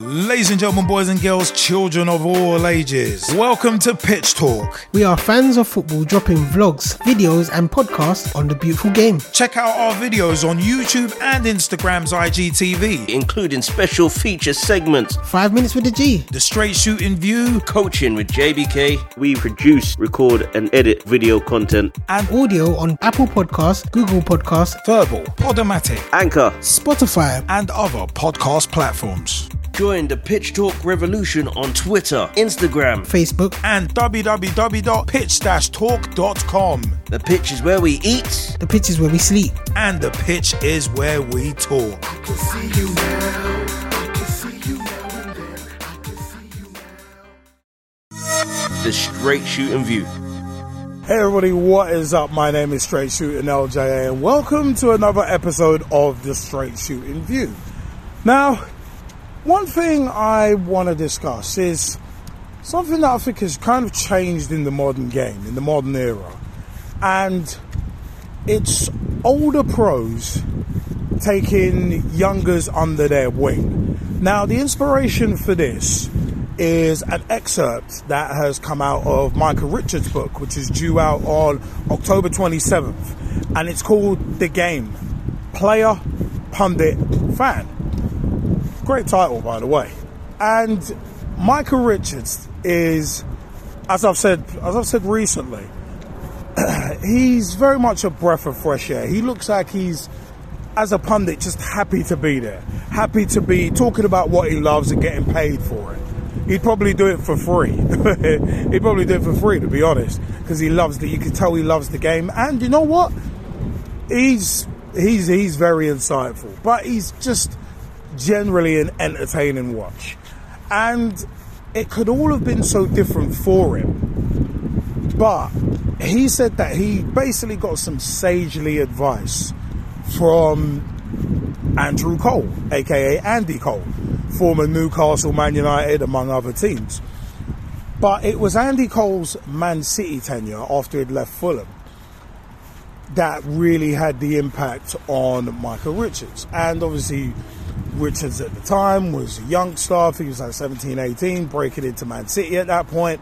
Ladies and gentlemen, boys and girls, children of all ages, welcome to Pitch Talk. We are fans of football dropping vlogs, videos, and podcasts on the beautiful game. Check out our videos on YouTube and Instagram's IGTV, including special feature segments, Five minutes with the G, the straight shooting view, coaching with JBK. We produce, record, and edit video content, and audio on Apple Podcasts, Google Podcasts, Vurbl, Podomatic, Anchor, Spotify, and other podcast platforms. Join the Pitch Talk revolution on Twitter, Instagram, Facebook, and www.pitch-talk.com. The pitch is where we eat, the pitch is where we sleep, and the pitch is where we talk. The Straight Shooting View. Hey everybody, what is up? My name is Straight Shooting LJA and welcome to another episode of the Straight Shooting View. Now, one thing I want to discuss is something that I think has kind of changed in the modern game, in the modern era. And it's older pros taking youngers under their wing. Now, the inspiration for this is an excerpt that has come out of Micah Richards' book, which is due out on October 27th. And it's called The Game Player, Pundit, Fan. Great title, by the way. And Micah Richards is, as I've said, as I've said recently, he's very much a breath of fresh air. He looks like he's, as a pundit, just happy to be there, happy to be talking about what he loves and getting paid for it. He'd probably do it for free. He'd probably do it for free, to be honest, because he loves the. You can tell he loves the game, and you know what? He's he's he's very insightful, but he's just generally an entertaining watch. And it could all have been so different for him. But he said that he basically got some sagely advice from Andrew Cole, aka Andy Cole, former Newcastle, Man United, among other teams. But it was Andy Cole's Man City tenure after he'd left Fulham that really had the impact on Micah Richards. And obviously, Richards at the time was a youngster. I think he was like 17, 18, breaking into Man City at that point.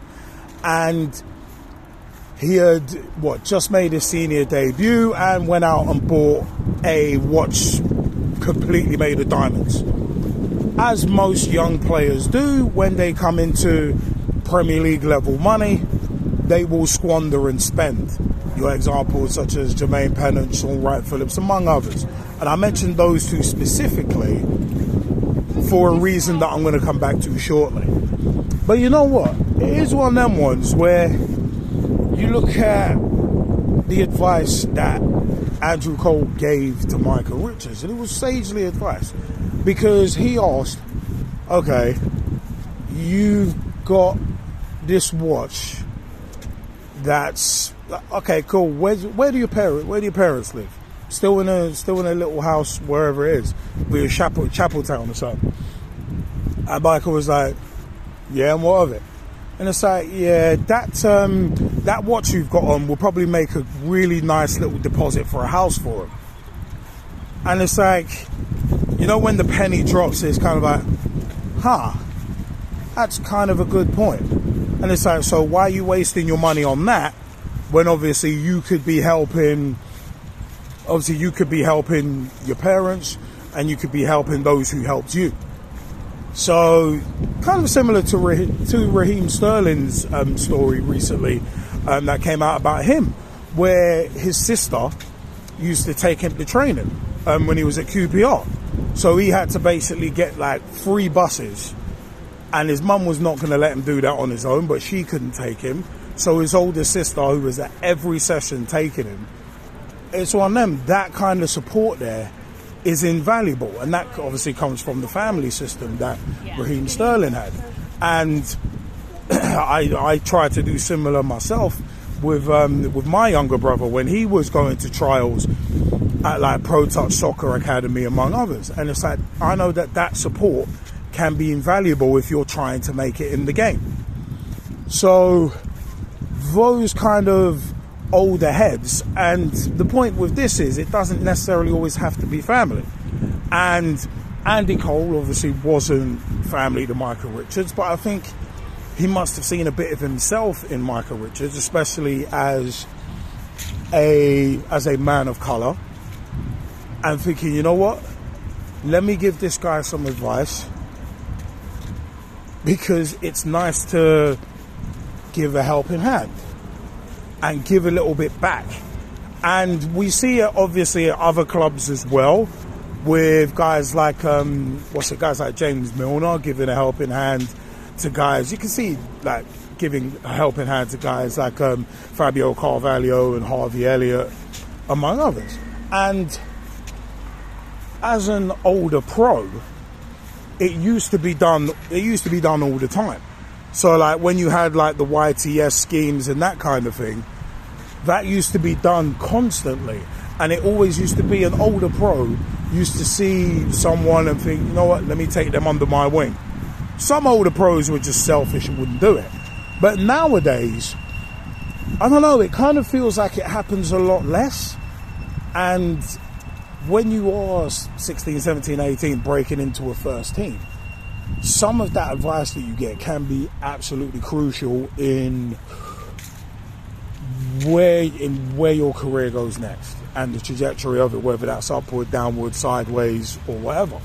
And he had, what, just made his senior debut and went out and bought a watch completely made of diamonds. As most young players do when they come into Premier League level money, they will squander and spend. Your examples such as Jermaine Pennant, Shaun Wright-Phillips, among others. And I mentioned those two specifically for a reason that I'm going to come back to shortly. But you know what? It is one of them ones where you look at the advice that Andrew Cole gave to Micah Richards, and it was sagely advice because he asked, okay, you've got this watch that's okay, cool. Where's, where do your parents where do your parents live? Still in a still in a little house wherever it is, be a Chapel Chapel Town or something. And Micah was like, Yeah, and what of it? And it's like, yeah, that um, that watch you've got on will probably make a really nice little deposit for a house for him. And it's like, you know, when the penny drops, it's kind of like, huh, that's kind of a good point. And it's like, so why are you wasting your money on that when obviously you could be helping obviously you could be helping your parents and you could be helping those who helped you. So kind of similar to Raheem, to Raheem Sterling's um, story recently um, that came out about him where his sister used to take him to training um, when he was at QPR so he had to basically get like three buses and his mum was not going to let him do that on his own but she couldn't take him. So his older sister, who was at every session taking him, it's on them. That kind of support there is invaluable, and that obviously comes from the family system that yeah. Raheem Sterling had. And I, I tried to do similar myself with um, with my younger brother when he was going to trials at like Pro Touch Soccer Academy, among others. And it's like I know that that support can be invaluable if you're trying to make it in the game. So those kind of older heads. And the point with this is it doesn't necessarily always have to be family. And Andy Cole obviously wasn't family to Micah Richards, but I think he must have seen a bit of himself in Micah Richards, especially as a as a man of color, and thinking, you know what? Let me give this guy some advice because it's nice to give a helping hand and give a little bit back. And we see it obviously at other clubs as well, with guys like um, what's it, guys like James Milner giving a helping hand to guys. You can see like giving a helping hand to guys like um, Fabio Carvalho and Harvey Elliott, among others. And as an older pro, it used to be done. It used to be done all the time. So like when you had like the YTS schemes and that kind of thing, that used to be done constantly, and it always used to be an older pro used to see someone and think, you know what, let me take them under my wing. Some older pros were just selfish and wouldn't do it. But nowadays, I don't know, it kind of feels like it happens a lot less. And when you are 16, 17, 18 breaking into a first team, some of that advice that you get can be absolutely crucial in where in where your career goes next and the trajectory of it, whether that's upward, downward, sideways, or whatever.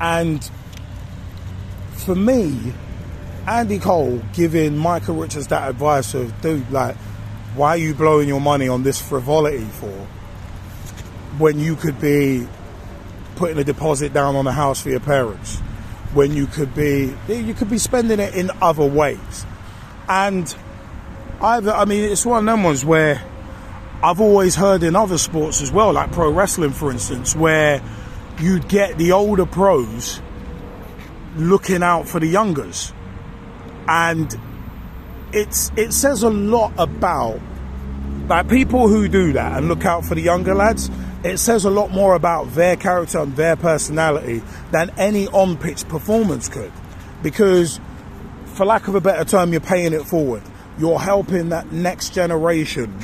And for me, Andy Cole giving Micah Richards that advice of, dude, like, why are you blowing your money on this frivolity for when you could be putting a deposit down on a house for your parents? When you could be, you could be spending it in other ways. And I've, I mean, it's one of them ones where I've always heard in other sports as well, like pro wrestling, for instance, where you'd get the older pros looking out for the youngers, and it's it says a lot about like people who do that and look out for the younger lads. It says a lot more about their character and their personality than any on pitch performance could, because for lack of a better term, you're paying it forward you're helping that next generation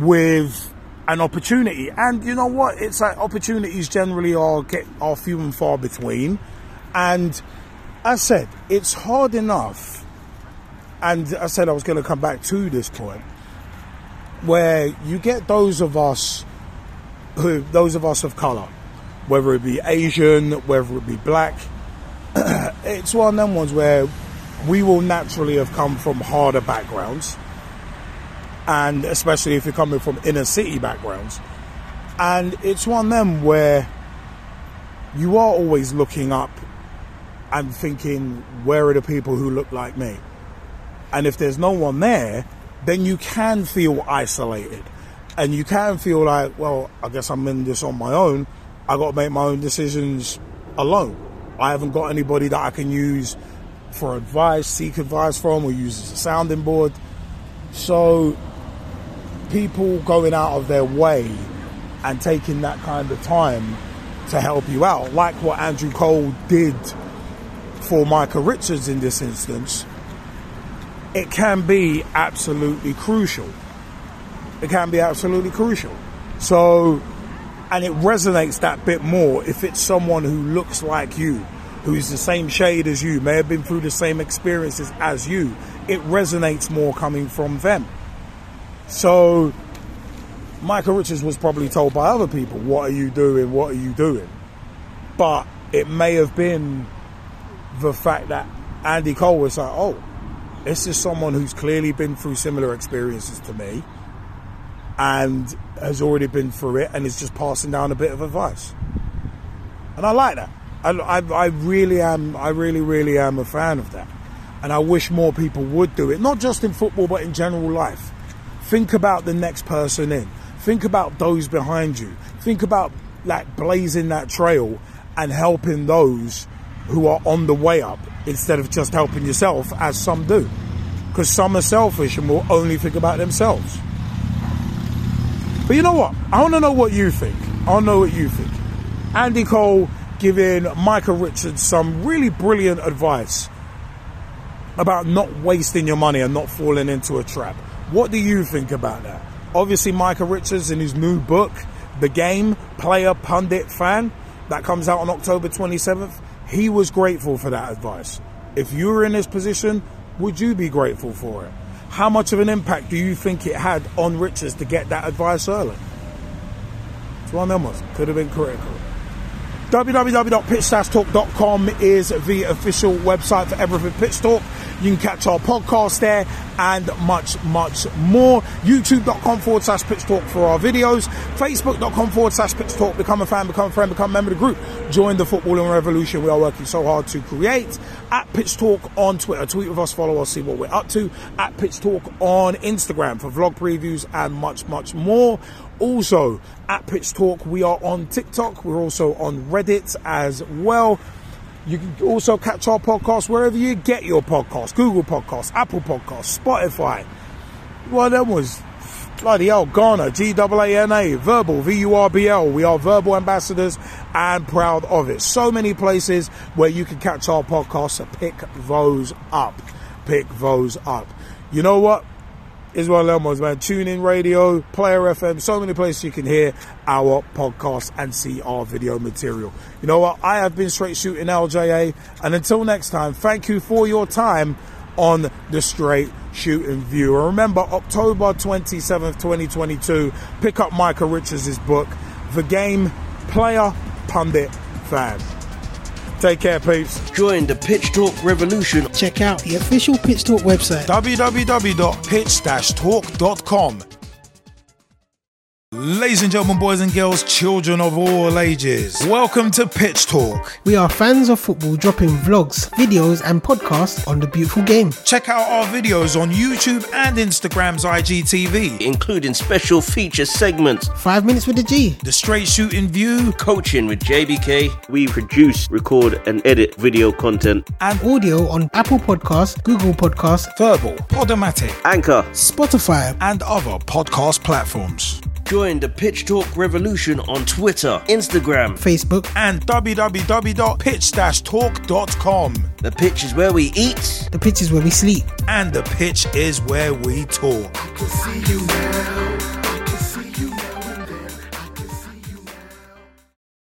with an opportunity. And you know what? It's like opportunities generally are get are few and far between. And I said, it's hard enough. And I said I was going to come back to this point where you get those of us who those of us of color, whether it be Asian, whether it be black. it's one of them ones where we will naturally have come from harder backgrounds, and especially if you're coming from inner city backgrounds. And it's one of them where you are always looking up and thinking, where are the people who look like me? And if there's no one there, then you can feel isolated. And you can feel like, well, I guess I'm in this on my own. I got to make my own decisions alone. I haven't got anybody that I can use for advice, seek advice from, or use as a sounding board. So people going out of their way and taking that kind of time to help you out, like what Andrew Cole did for Micah Richards in this instance, it can be absolutely crucial. It can be absolutely crucial. So, and it resonates that bit more if it's someone who looks like you who's the same shade as you, may have been through the same experiences as you, it resonates more coming from them. So, Micah Richards was probably told by other people, What are you doing? What are you doing? But it may have been the fact that Andy Cole was like, Oh, this is someone who's clearly been through similar experiences to me and has already been through it and is just passing down a bit of advice. And I like that. I, I, I really am, I really, really am a fan of that. And I wish more people would do it, not just in football, but in general life. Think about the next person in. Think about those behind you. Think about like blazing that trail and helping those who are on the way up instead of just helping yourself, as some do. Because some are selfish and will only think about themselves. But you know what? I want to know what you think. I want to know what you think. Andy Cole giving Micah Richards some really brilliant advice about not wasting your money and not falling into a trap. What do you think about that? Obviously, Micah Richards in his new book, The Game, player, pundit, fan, that comes out on October 27th, he was grateful for that advice. If you were in his position, would you be grateful for it? How much of an impact do you think it had on Richards to get that advice early? It's one of them ones. Could have been critical www.pitch-talk.com is the official website for everything Pitch Talk. You can catch our podcast there and much, much more. YouTube.com forward slash pitch talk for our videos. Facebook.com forward slash pitch talk. Become a fan, become a friend, become a member of the group. Join the footballing revolution we are working so hard to create. At Pitch Talk on Twitter. Tweet with us, follow us, see what we're up to. At Pitch Talk on Instagram for vlog previews and much, much more. Also, at Pitch Talk, we are on TikTok. We're also on Reddit as well. You can also catch our podcast wherever you get your podcast Google Podcasts, Apple Podcasts, Spotify. Well, that was bloody hell, Gaana, G A A N A, Vurbl, V U R B L. We are Vurbl ambassadors and proud of it. So many places where you can catch our podcast, So pick those up. Pick those up. You know what? Israel Elmos, man. Tune in radio, Player FM, so many places you can hear our podcast and see our video material. You know what? I have been straight shooting LJA, and until next time, thank you for your time on the straight shooting view. And remember, October 27th, 2022, pick up Micah Richards' book, The Game Player Pundit Fan. Take care, peeps. Join the Pitch Talk revolution. Check out the official Pitch Talk website. www.pitch-talk.com. Ladies and gentlemen, boys and girls, children of all ages, welcome to Pitch Talk. We are fans of football dropping vlogs, videos, and podcasts on the beautiful game. Check out our videos on YouTube and Instagram's IGTV. including special feature segments, Five minutes with the G. The Straight Shooting View coaching with JBK. We produce, record, and edit video content. and Audio on Apple Podcasts, Google Podcasts, Vurbl, Podomatic, Anchor. Spotify. and other podcast platforms. Join the Pitch Talk revolution on Twitter, Instagram. Facebook, And www.pitch-talk.com. The pitch is where we eat. the pitch is where we sleep. And the pitch is where we talk.